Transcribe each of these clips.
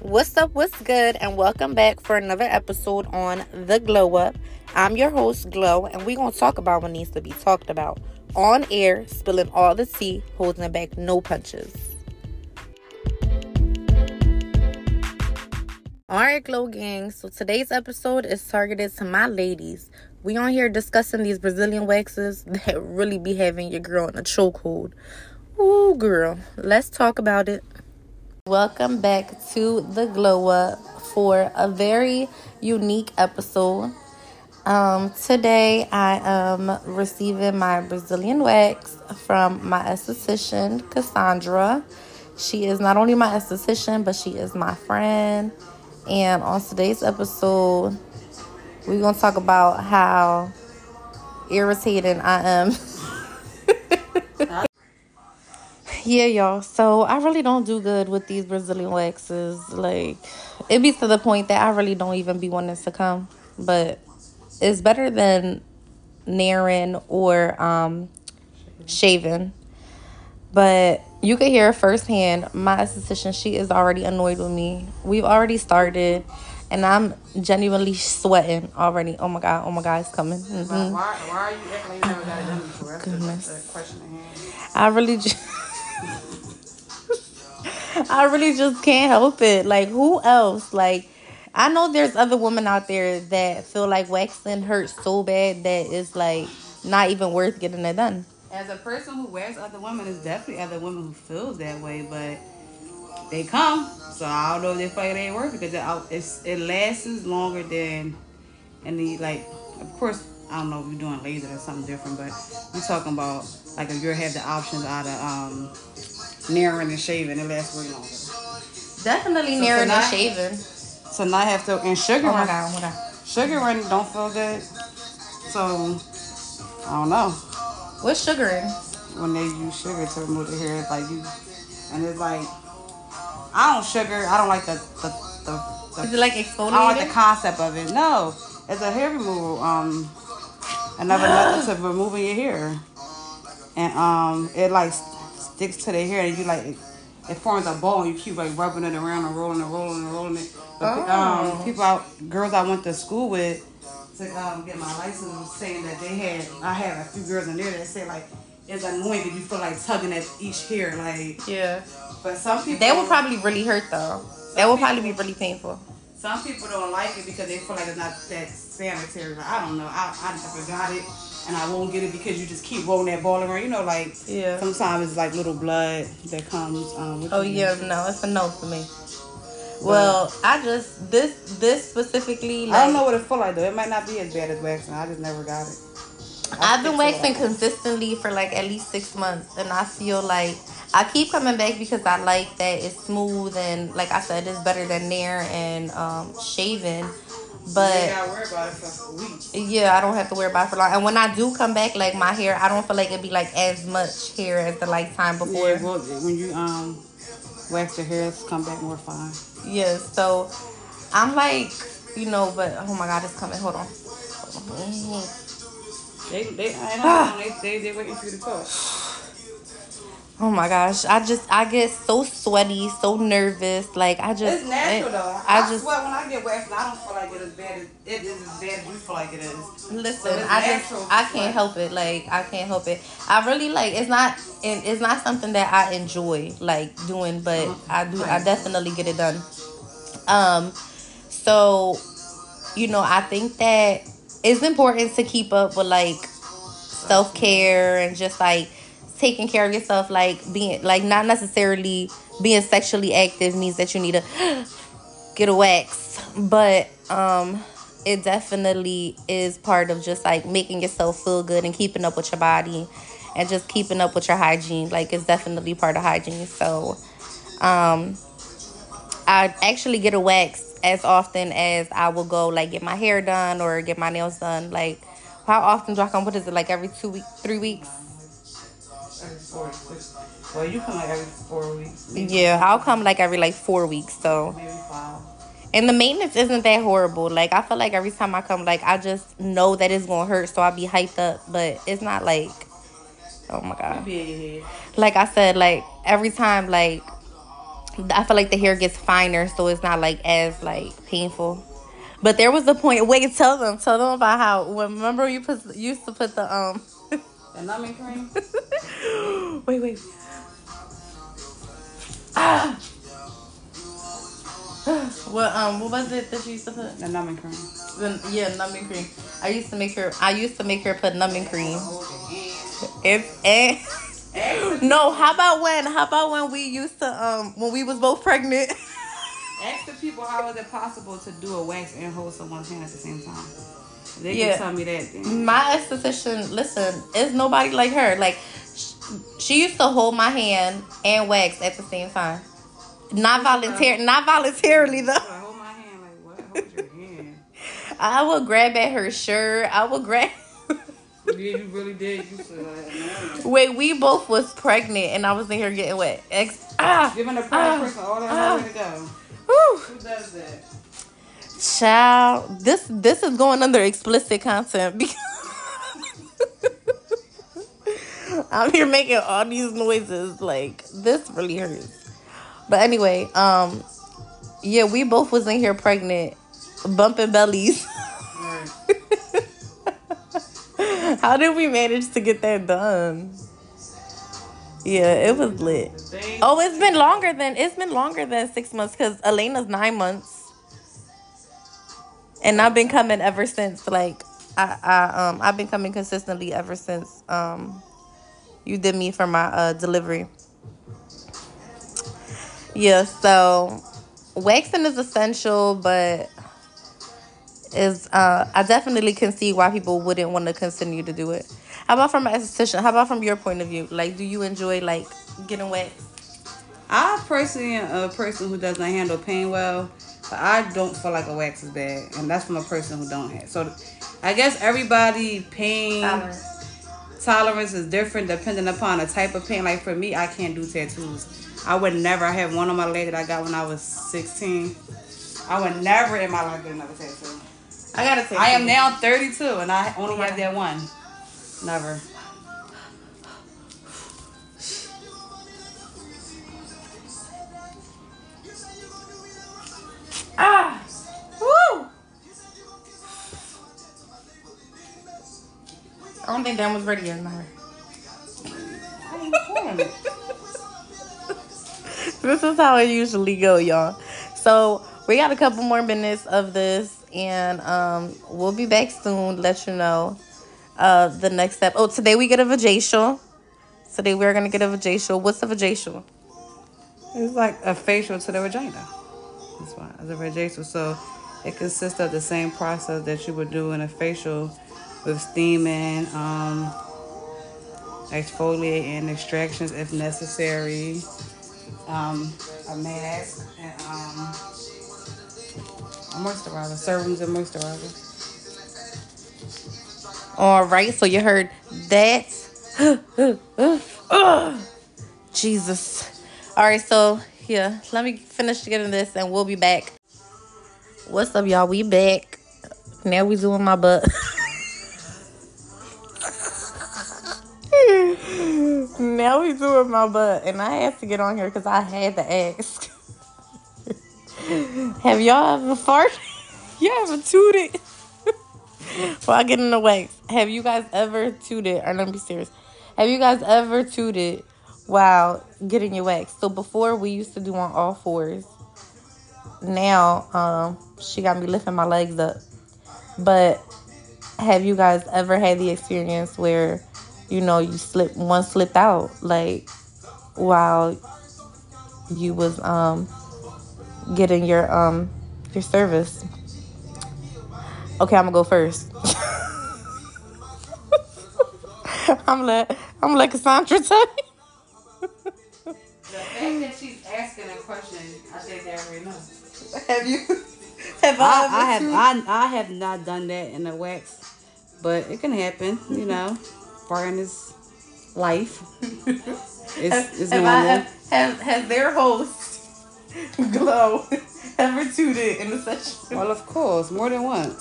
What's up? What's good? And welcome back for another episode on The Glow Up. I'm your host, Glow, and we're going to talk about what needs to be talked about on air, spilling all the tea, holding back no punches. All right, Glow Gang. So today's episode is targeted to my ladies. We on here discussing these Brazilian waxes that really be having your girl in a chokehold. Ooh, girl. Let's talk about it. Welcome back to the Glow Up for a very unique episode. Um, today I am receiving my Brazilian wax from my esthetician, Cassandra. She is not only my esthetician, but she is my friend. And on today's episode, we're going to talk about how irritating I am. yeah, y'all. So I really don't do good with these Brazilian waxes. Like, it be to the point that I really don't even be wanting to come. But it's better than nairing or um, shaving. But you could hear firsthand my esthetician, she is already annoyed with me. We've already started and I'm genuinely sweating already. Oh my god, oh my god, it's coming. Mm-hmm. Why, why are you acting like you never got it done before? That's Goodness. the, the question at hand. I really just I really just can't help it. Like who else? Like I know there's other women out there that feel like waxing hurts so bad that it's like not even worth getting it done. As a person who wears other women, there's definitely other women who feels that way, but they come. So I don't know if they feel it ain't worth it because it, it's, it lasts longer than any, like, of course, I don't know if you're doing laser or something different, but we're talking about, like, if you have the options out of um, nairing and shaving, it lasts way longer. Definitely So nairing and shaving. So now I have to, and sugar, Oh my god, oh god. sugaring don't feel good. So, I don't know. What's sugaring? when they use sugar to remove the hair, it's like you, and it's like, I don't sugar. I don't like the the the. Is the it like exfoliating? I don't like the concept of it. No, it's a hair removal. Um, another method to removing your hair, and um, it like sticks to the hair, and you like it, it forms a ball, and you keep like rubbing it around and rolling and rolling and rolling it. But, Oh. um, people out, girls I went to school with to um, get my license was saying that they had, I had a few girls in there that said like it's annoying because you feel like tugging at each hair, like. Yeah. But some people That would probably really hurt though. That would probably be really painful. some people don't like it because they feel like it's not that sanitary. I don't know. I I never got it, and I won't get it because you just keep rolling that ball around. You know, like Yeah. sometimes it's like little blood that comes. Um, with Oh yeah, no, it's a no for me. Well, I just this this specifically like I don't know what it feel like though. It might not be as bad as waxing. I just never got it. I I've been waxing consistently for like at least six months, and I feel like I keep coming back because I like that it's smooth and like I said, it's better than nair and um, shaving. You But gotta worry about it for weeks. yeah, I don't have to worry about it for long. And when I do come back, like my hair, I don't feel like it'd be like as much hair as the like time before. Yeah, well, when you um wax your hair, it's come back more fine. Yeah, so I'm like, you know, but oh my god, it's coming. Hold on. Hold on. They they I know they they they waiting for you to talk. Oh my gosh, I just I get so sweaty, so nervous. Like I just, It's natural it- though. I I, just swear when I get waxed, I don't feel like it is bad as it is as bad as you feel like it is. listen. I just I can't help it. Like I can't help it. I really like it's not and it's not something that I enjoy like doing, but I do. I definitely get it done. Um, so you know, I think that it's important to keep up with like self care and just like taking care of yourself. Like being like not necessarily being sexually active means that you need to get a wax, but um, it definitely is part of just like making yourself feel good and keeping up with your body and just keeping up with your hygiene. Like it's definitely part of hygiene. So, um, I actually get a wax as often as I will go like get my hair done or get my nails done. Like, how often do I come? What is it? Like every two weeks, three weeks? Every four weeks. Well, you come like every four weeks. Yeah, I'll come like every like four weeks. So, maybe five. and the maintenance isn't that horrible. Like I feel like every time I come, like I just know that it's gonna hurt, so I'll be hyped up. But it's not like, oh my god. Be in your head. like I said, like every time, like I feel like the hair gets finer, so it's not like as like painful. But there was a point. Wait, tell them, tell them about how. Remember you put used to put the um. The numbing cream. wait, wait. Ah. what um what was it that you used to put? The numbing cream. The, yeah, numbing cream. I used to make her. I used to make her put numbing cream. If and. No, how about when? How about when we used to um when we was both pregnant? Ask the people how is it possible to do a wax and hold someone's hand at the same time. They Yeah. can tell me that. Then. My esthetician, listen, is nobody like her. Like sh- she used to hold my hand and wax at the same time. Not volunteer, not voluntarily though. Like, hold my hand. Like what? Hold your hand. I would grab at her shirt. I would grab. yeah, you really did. You said like, no. Wait, we both was pregnant and I was in here getting wet. Ex- ah, Giving a proud Ah. person all that Ah. to go. whew. Who does that? Child, this this is going under explicit content because I'm here making all these noises. Like this really hurts. But anyway, um, yeah, we both was in here pregnant, bumping bellies. How did we manage to get that done? Yeah, it was lit. Oh, it's been longer than it's been longer than six months because Elena's nine months, and I've been coming ever since. Like I, I um, I've been coming consistently ever since um, you did me for my uh delivery. Yeah, so waxing is essential, but is uh, I definitely can see why people wouldn't want to continue to do it. How about from an esthetician? How about from your point of view? Like, do you enjoy like getting waxed? I personally am a person who does not handle pain well, but I don't feel like a wax is bad, and that's from a person who don't have. So, I guess everybody pain tolerance is different depending upon the type of pain. Like for me, I can't do tattoos. I would never. I have one on my leg that I got when I was sixteen. I would never in my life get another tattoo. I gotta take. I am now thirty two, and I only have that one. Never. Ah, woo! I don't think Dan was ready yet, Myra. How you pouring it? this is how it usually go, y'all. So we got a couple more minutes of this, and um, we'll be back soon. Let you know uh the next step. Oh, today we get a vajacial. Today we're gonna get a vajacial. What's a vajacial? It's like a facial to the vagina. Why it's a vajacial. So it consists of the same process that you would do in a facial with steaming, um, exfoliating, extractions if necessary, um, a mask, and um, a moisturizer, serums and moisturizer. All right, so you heard that. Jesus. All right, so yeah, let me finish getting this and we'll be back. What's up, y'all? We back. Now we doing my butt. now we doing my butt, and I had to get on here because I had to ask. Have y'all ever farted? You ever tooted? While getting the wax, have you guys ever tooted? Or let me be serious. Have you guys ever tooted while getting your wax? So before we used to do on all fours. Now, um, she got me lifting my legs up. But have you guys ever had the experience where, you know, you slip one slipped out like while you was um getting your um your service? Okay, I'm gonna go first. I'm like I'm like Cassandra. The fact that she's asking a question, I think they already know. Have you? Have I, I, I have ever I, I have not done that in a wax, but it can happen. You know, part in this life. It's, it's have, normal. I, have, have has their host Glow ever tooted in the session? well, of course, more than once.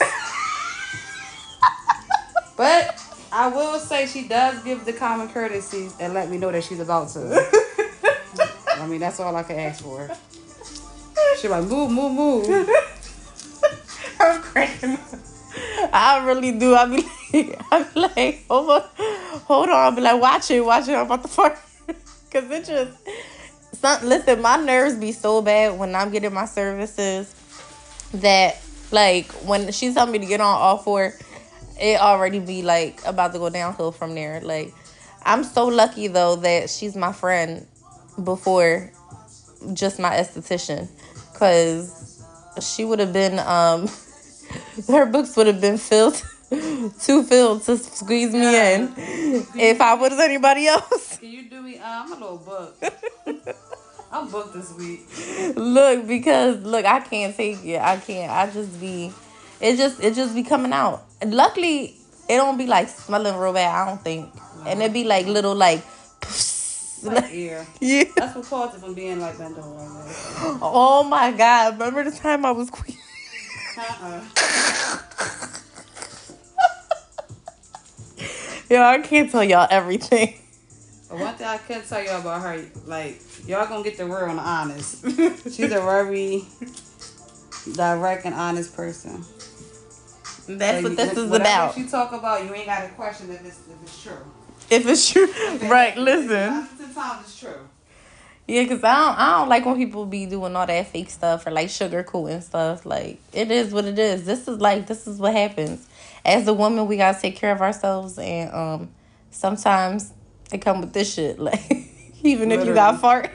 but I will say she does give the common courtesy and let me know that she's about to. I mean, that's all I can ask for. She like move, move, move. I'm cracking. I really do. I be like, I be like, hold on, hold on. I be like, watch it, watch it. I'm about to fart. Cause it just, some, listen, my nerves be so bad when I'm getting my services that like when she tell me to get on all four, it already be like about to go downhill from there. Like I'm so lucky though that she's my friend before just my esthetician, cause she would have been um her books would have been filled too filled to squeeze me in if I was anybody else. Can you do me? Uh, I'm a little booked. I'm booked this week. Look, because look, I can't take it. I can't. I just be, it just it just be coming out. And luckily, it don't be like smelling real bad. I don't think, and it be like little like. Like ear. Yeah. That's what caused it from being like bent over. Like, Oh my God! Remember the time I was queen? uh-uh. Yo, I can't tell y'all everything. But one thing I can tell y'all about her, like y'all gonna get the real and honest. She's a very direct and honest person. That's So what you- this is about. She talk about you ain't got a question if it's if it's true. If it's true, right? Listen. Sometimes it's true. Yeah, cause I don't, I don't like when people be doing all that fake stuff or like sugarcoating stuff. Like it is what it is. This is like this is what happens. As a woman, we gotta take care of ourselves, and um, sometimes it come with this shit. Like even if you got fart.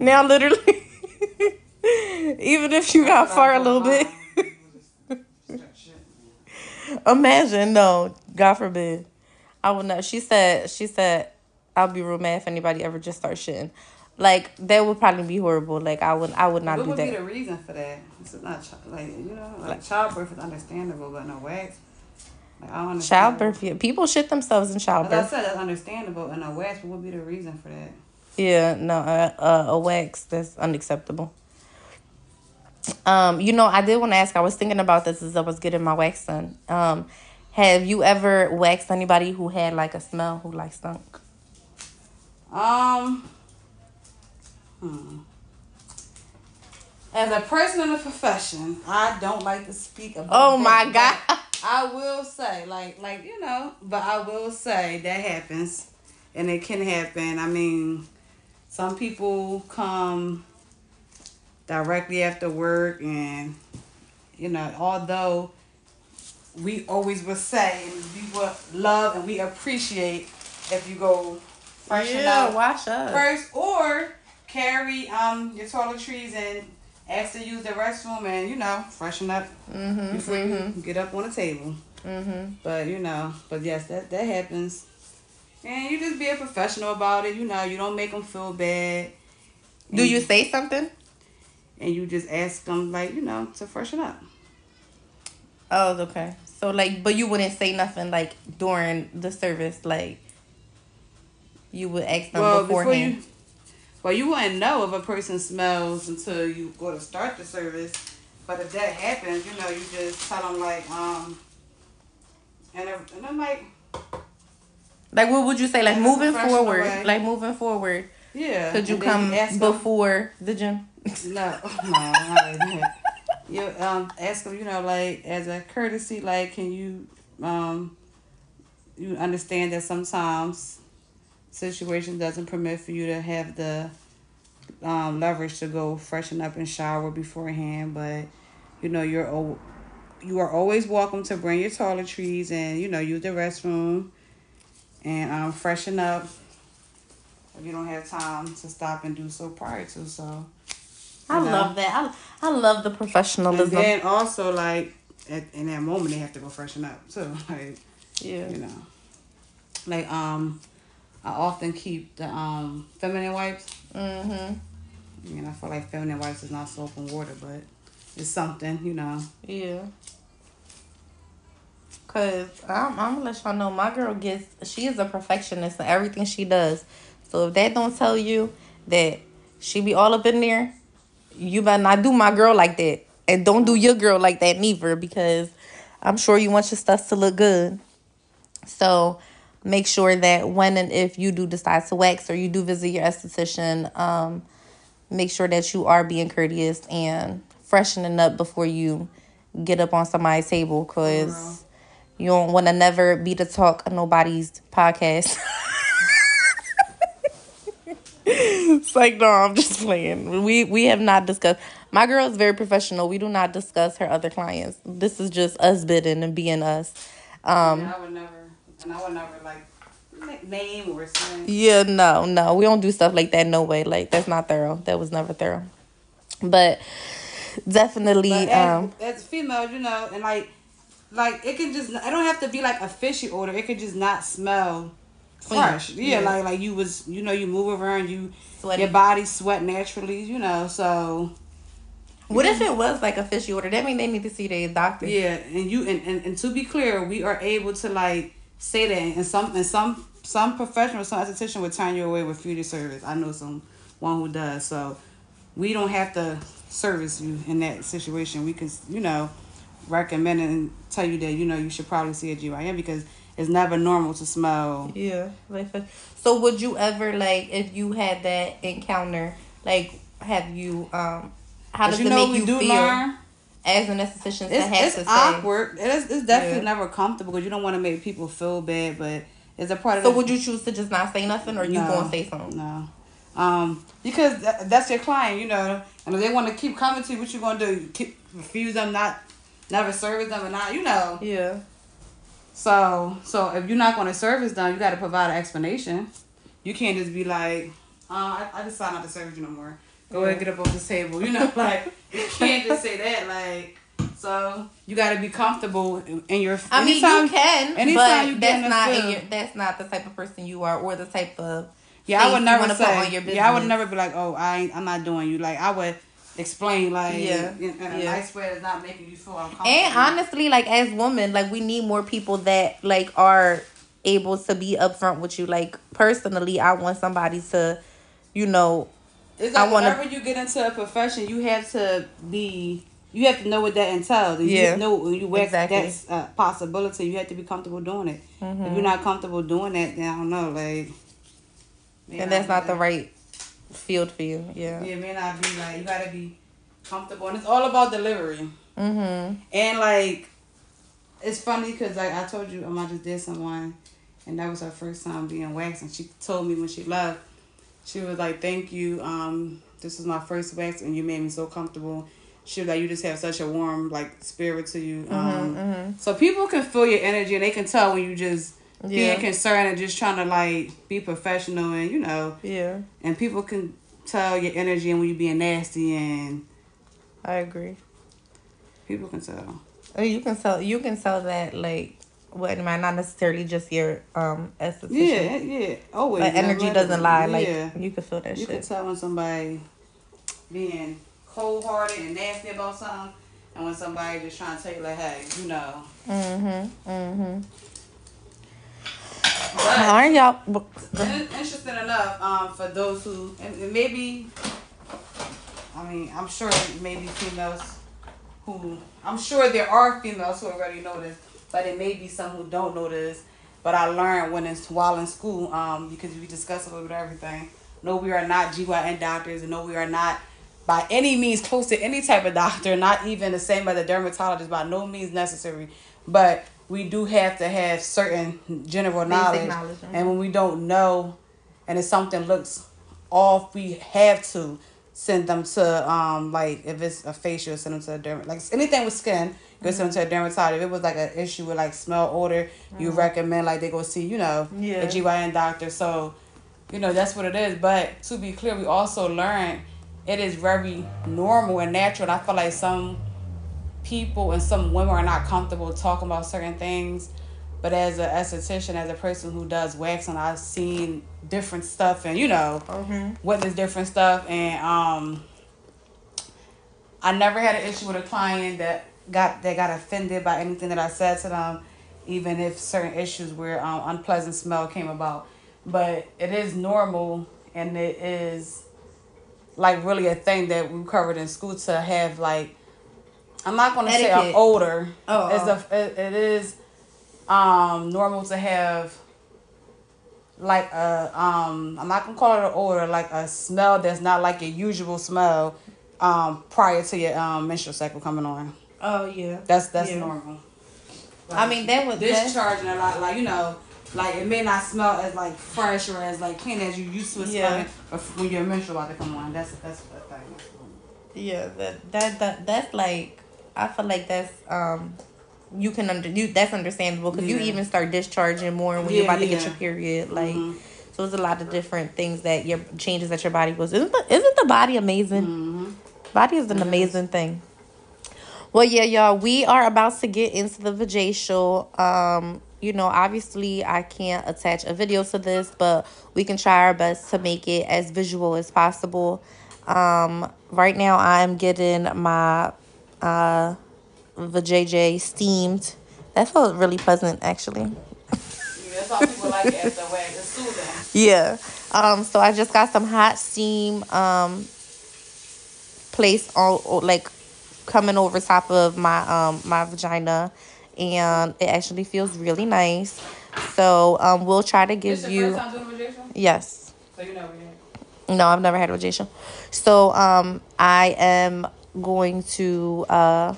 now, literally, even if you got fart a little bit. Imagine, no, God forbid. I would not. She said, she said, I'll be real mad if anybody ever just start shitting. Like that would probably be horrible. Like I would, I would not What do that. What would be the reason for that? It's not chi- like you know, like childbirth is understandable, but no wax. Like I don't understand. Childbirth, yeah. people shit themselves in childbirth. As I said, that's understandable, and a wax. What would be the reason for that? Yeah, no, uh, uh, a wax that's unacceptable. Um, you know, I did want to ask. I was thinking about this as I was getting my wax done. Um, have you ever waxed anybody who had like a smell who like stunk? Um. Hmm. As a person in the profession, I don't like to speak about. Oh my god! I will say, like, like you know, but I will say that happens, and it can happen. I mean, some people come directly after work, and you know, although we always will say and we would love and we appreciate if you go freshen up wash up. first or carry um your toiletries and ask to use the restroom and you know freshen up Mm-hmm. before you get up on the table Mm-hmm. but you know but yes that that happens and you just be a professional about it you know you don't make them feel bad Do And- you say something? and you just ask them like you know to freshen up Oh, okay. So like, but you wouldn't say nothing like during the service, like you would ask them well before beforehand. you well you wouldn't know if a person smells until you go to start the service but if that happens you know you just tell them like um and, if- and I'm like Like, what would you say? Like moving forward, way. like moving forward. Yeah. Could you come ask before the gym? No, no, not. You um ask them, you know, like as a courtesy, like can you um you understand that sometimes situation doesn't permit for you to have the um leverage to go freshen up and shower beforehand, but you know you're al- you are always welcome to bring your toiletries and you know use the restroom and um freshen up if you don't have time to stop and do so prior to so I know? love that. I I love the professionalism. and then also like at, in that moment they have to go freshen up too like yeah. you know like um i often keep the um feminine wipes Mhm. i mean i feel like feminine wipes is not soap and water but it's something you know Yeah. Cause I'm, I'm gonna let y'all know my girl gets she is a perfectionist in everything she does. So if that don't tell you that she be all up in there, you better not do my girl like that. And don't do your girl like that neither because I'm sure you want your stuff to look good. So make sure that when and if you do decide to wax or you do visit your esthetician, um, make sure that you are being courteous and freshening up before you get up on somebody's table because you don't want to never be the talk of nobody's podcast. it's like no, I'm just playing. We we have not discussed. My girl is very professional. We do not discuss her other clients. This is just us bidding and being us. Um, and I would never, and I would never like name or something. Yeah, no, no, we don't do stuff like that. No way. Like that's not thorough. That was never thorough. But definitely, but as, um, as females, you know, and like, like it can just. I don't have to be like a fishy odor. It could just not smell fresh. Yeah, yeah, like like you was, you know, you move around, you Sweaty. your body sweat naturally, you know. So, what if it was like a fishy order? That mean they need to see their doctor. Yeah, and you and, and, and to be clear, we are able to like say that, and some and some some professional, some esthetician would turn you away with free service. I know some one who does. So we don't have to service you in that situation. We can, you know, recommend and tell you that you know you should probably see a GYN because it's never normal to smell. Yeah, like so. Would you ever like if you had that encounter? Like, have you um? How does it make you feel? Learn, as an esthetician, it's, it's to awkward. It is, it's definitely yeah. never comfortable because you don't want to make people feel bad, but it's a part of. So, the, would you choose to just not say nothing, or no, you gonna say something? No, um, because th- that's your client, you know, and if they want to keep coming to you, what you gonna do? Keep refuse them, not never service them, or not, you know. Yeah. So, so if you're not gonna service them, you got to provide an explanation. You can't just be like, uh, I, I decided not to service you no more. Go yeah. ahead, get up off this table. You know, like you can't just say that. Like, so you got to be comfortable in your. I mean, you can, anytime you that's not in your, that's not the type of person you are, or the type of. Yeah, I would never say. Yeah, I would never be like, oh, I ain't, I'm not doing you. Like I would explain like yeah, and, in a yeah. nice way that's not making you feel uncomfortable. And honestly, like as women, like we need more people that like are able to be upfront with you. Like personally, I want somebody to, you know, it's like I wanna, whenever you get into a profession, you have to be. You have to know what that entails. You yeah. know you work exactly. that's a possibility. You have to be comfortable doing it. Mm-hmm. If you're not comfortable doing that, then I don't know, like. And that's not the right field for you. Yeah. Yeah, may not be like you gotta be comfortable, and it's all about delivery. Mm-hmm. And like, it's funny because like I told you, I just did someone, and that was her first time being waxed, and she told me when she left, she was like, "Thank you. Um, this is my first wax, and you made me so comfortable." She was like, "You just have such a warm like spirit to you." Mm-hmm, um, mm-hmm. so people can feel your energy, and they can tell when you just yeah. being concerned and just trying to like be professional and you know yeah and people can tell your energy and when you being nasty and i agree people can tell oh, you can tell you can tell that like what might not necessarily just your um esthetician. Yeah, yeah. Always. Like energy doesn't lie. Like yeah. you can feel that you shit. You can tell when somebody being cold hearted and nasty about something and when somebody just trying to tell you like, hey, you know. Mm-hmm. Mm-hmm. But All right, y'all. Interesting enough, um, for those who and, maybe, I mean, I'm sure maybe females who I'm sure there are females who already know this, but it may be some who don't know this. But I learned when it's while in school, um, because we discussed a little bit of everything. No, we are not GYN doctors, and no, we are not by any means close to any type of doctor, not even the same as a dermatologist, by no means necessary. But we do have to have certain general knowledge, knowledge and when we don't know and if something looks off we have to send them to um like if it's a facial send them to a derm like anything with skin go mm-hmm. to a dermatologist if it was like an issue with like smell odor mm-hmm. you recommend like they go see you know yeah. a GYN doctor so you know that's what it is but to be clear we also learned it is very normal and natural and I feel like some people and some women are not comfortable talking about certain things. But as an esthetician, as a person who does waxing, I've seen different stuff and you know mm-hmm. witness different stuff. And um, I never had an issue with a client that got that got offended by anything that I said to them, even if certain issues where um, unpleasant smell came about. But it is normal and it is like really a thing that we covered in school to have like I'm not gonna Etiquette. say I'm older. Oh, it's a it, it is um normal to have like a um I'm not gonna call it an odor, like a smell that's not like your usual smell um prior to your um menstrual cycle coming on. Oh yeah. That's that's Yeah. normal. I mean, that would- that- discharging a lot, like you know, like it may not smell as like fresh or as like clean as you used to it Yeah. smelling, but when your menstrual about to come on, that's that's the thing. Yeah, that that that that's like I feel like that's um you can under you that's understandable because you even start discharging more when you're Yeah, about to get your period. Like, Mhm. so it's a lot of different things that your changes that your body goes. Isn't the isn't the body amazing? Mm-hmm. Body is an amazing thing. Well, yeah, y'all, we are about to get into the vajacial. Um, you know, obviously, I can't attach a video to this, but we can try our best to make it as visual as possible. Um, right now, I'm getting my uh, vajayjay steamed. That felt really pleasant, actually. Yeah. Um, so I just got some hot steam um placed on like coming over top of my um my vagina and it actually feels really nice. So um we'll try to give This you first time doing yes. So you never had. No, I've never had a vagination. So um I am going to uh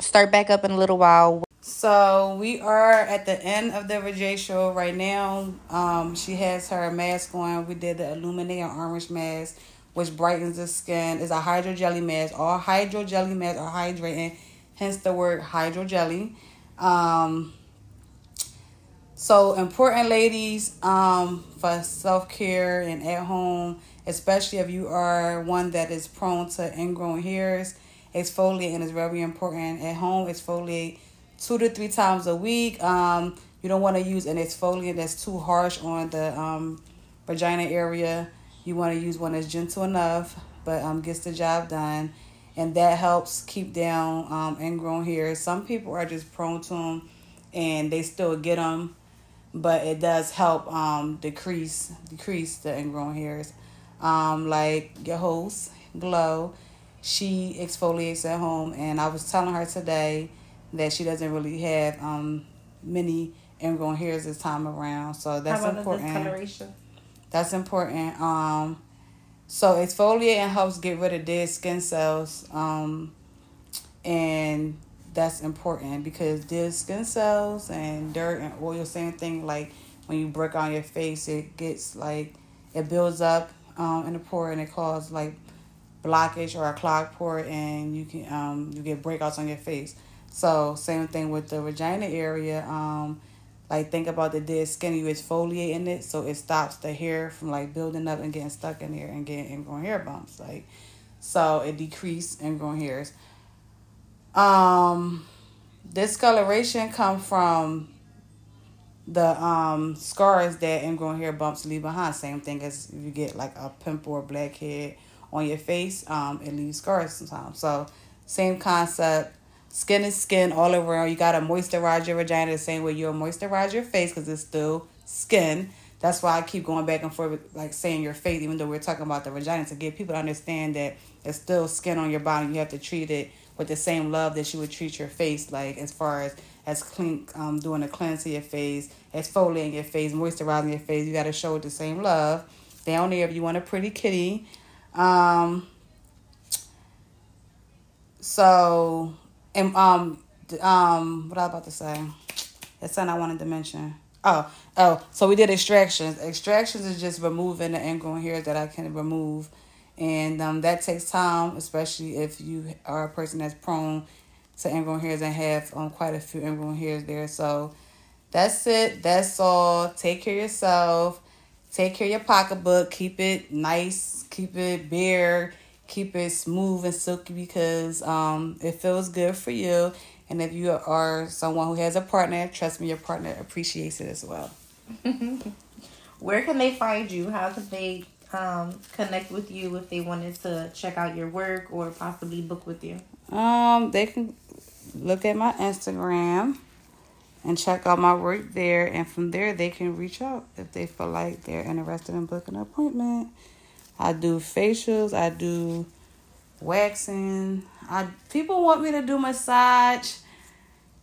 start back up in a little while. So we are at the end of the vajacial right now. Um, she has her mask on. We did the illuminating orange mask, which brightens the skin. It's a hydro jelly mask. All hydro jelly masks are hydrating, hence the word hydro jelly. Um, so important, ladies, um, for self care and at home, especially if you are one that is prone to ingrown hairs. Exfoliate and is very important. At home, exfoliate two to three times a week. Um, you don't want to use an exfoliant that's too harsh on the um, vagina area. You want to use one that's gentle enough, but um, gets the job done, and that helps keep down um, ingrown hairs. Some people are just prone to them, and they still get them, but it does help um, decrease decrease the ingrown hairs. Um, like your host, Glow, she exfoliates at home, and I was telling her today that she doesn't really have um many ingrown hairs this time around. So that's important. That's important. Um, so exfoliating helps get rid of dead skin cells. Um, and that's important because dead skin cells and dirt and oil, same thing. Like when you break on your face, it gets like it builds up um in the pore and it causes like blockage or a clogged pore, and you can um you get breakouts on your face. So same thing with the vagina area. Um, like think about the dead skin, you exfoliating it, so it stops the hair from like building up and getting stuck in there and getting ingrown hair bumps. Like, so it decreases ingrown hairs. Um, discoloration come from the um scars that ingrown hair bumps leave behind. Same thing as if you get like a pimple or blackhead on your face, um, it leaves scars sometimes. So same concept. Skin is skin all around. You gotta moisturize your vagina the same way you'll moisturize your face because it's still skin. That's why I keep going back and forth with like saying your face, even though we're talking about the vagina, to get people to understand that it's still skin on your body. You have to treat it with the same love that you would treat your face, like as far as as clean, um, doing a cleanse of your face, exfoliating your face, moisturizing your face. You got to show it the same love. Down there, if you want a pretty kitty, um. So, and um, um, what I was about to say? That's something I wanted to mention. Oh, oh, so we did extractions. Extractions is just removing the ingrown hairs that I can remove, and um, that takes time, especially if you are a person that's prone to ingrown hairs and have um quite a few ingrown hairs there. So that's it. That's all. Take care of yourself. Take care of your pocketbook. Keep it nice. Keep it bare. Keep it smooth and silky because um it feels good for you. And if you are someone who has a partner, trust me, your partner appreciates it as well. Where can they find you? How can they um, connect with you if they wanted to check out your work or possibly book with you? Um, they can look at my Instagram and check out my work there, and from there they can reach out if they feel like they're interested in booking an appointment. I do facials, I do waxing. I people want me to do massage,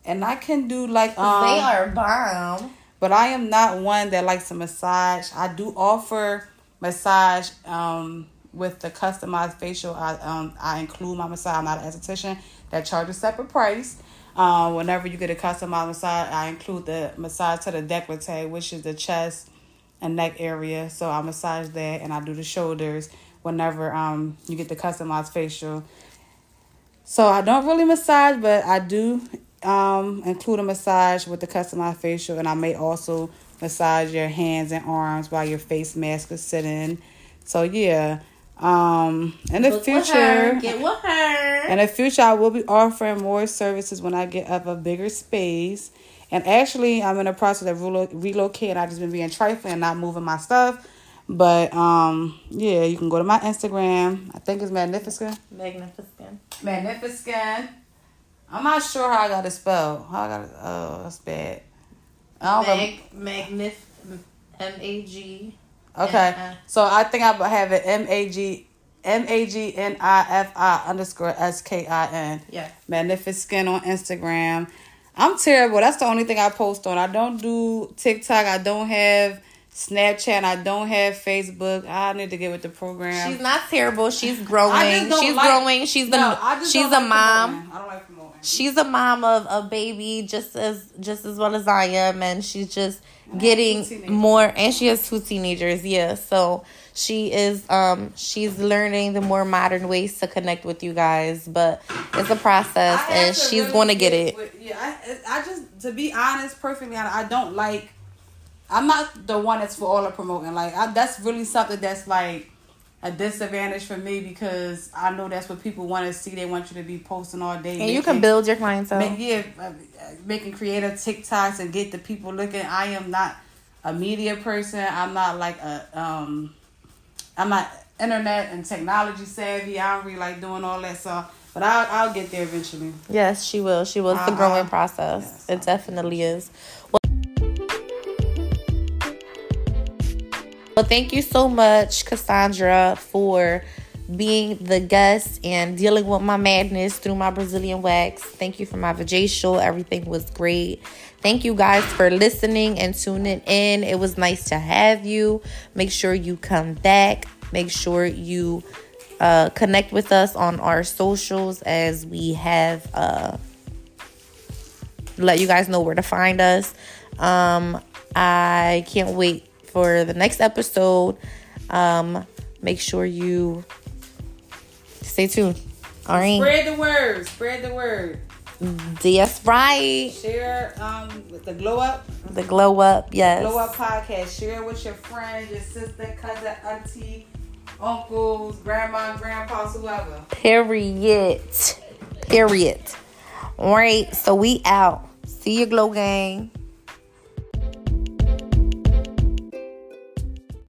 and I can do like um. they are bomb. but I am not one that likes a massage. I do offer massage um, with the customized facial. I um, I include my massage. I'm not an esthetician that charges a separate price. Um, whenever you get a customized massage, I include the massage to the décolleté, which is the chest and neck area. So I massage that and I do the shoulders whenever um you get the customized facial. So I don't really massage, but I do um include a massage with the customized facial and I may also massage your hands and arms while your face mask is sitting. So yeah. Um in the Look future with. Get with her. in the future, I will be offering more services when I get up a bigger space. And actually, I'm in the process of relo- relocating. I've just been being trifling and not moving my stuff. But um, yeah, you can go to my Instagram. I think it's Magnificent. Magnificent. Magnificent. I'm not sure how I got it spelled. How I got it? Oh, that's bad. I don't know. Mag, magnif, M A G. Okay. So I think I have it M A G M A G N I F I underscore S K I N. Yeah. Magnificent on Instagram. I'm terrible. That's the only thing I post on. I don't do TikTok. I don't have Snapchat. I don't have Facebook. I need to get with the program. She's not terrible. She's growing. She's like- growing. She's the No, she's a like mom. promoting. I don't like promoting. She's a mom of a baby just as just as well as I am and she's just getting more and she has two teenagers, yeah. So she is um she's learning the more modern ways to connect with you guys, but it's a process and she's really going to get it. with- yeah, I, I just to be honest, perfectly honest, I don't like. I'm not the one that's for all the promoting. Like I, that's really something that's like a disadvantage for me because I know that's what people want to see. They want you to be posting all day. And you can build your clientele. Make, yeah, uh, making creative TikToks and get the people looking. I am not a media person. I'm not like a um, I'm not internet and technology savvy. I don't really like doing all that. So, but I'll I'll get there eventually. Yes, she will. She will. It's the growing uh-huh. process. Yes. It definitely is. Well, thank you so much, Cassandra, for being the guest and dealing with my madness through my Brazilian wax. Thank you for my vajacial. Everything was great. Thank you guys for listening and tuning in. It was nice to have you. Make sure you come back. Make sure you uh, connect with us on our socials as we have uh, let you guys know where to find us. Um, I can't wait for the next episode. Um, make sure you stay tuned. All right. Spread the word. Spread the word. That's right. Share um with the glow up. The glow up. Yes. Glow up podcast. Share it with your friends, your sister, cousin, auntie, uncles, grandma, grandpa, whoever. Period. Period. All right. So we out. See you, glow gang.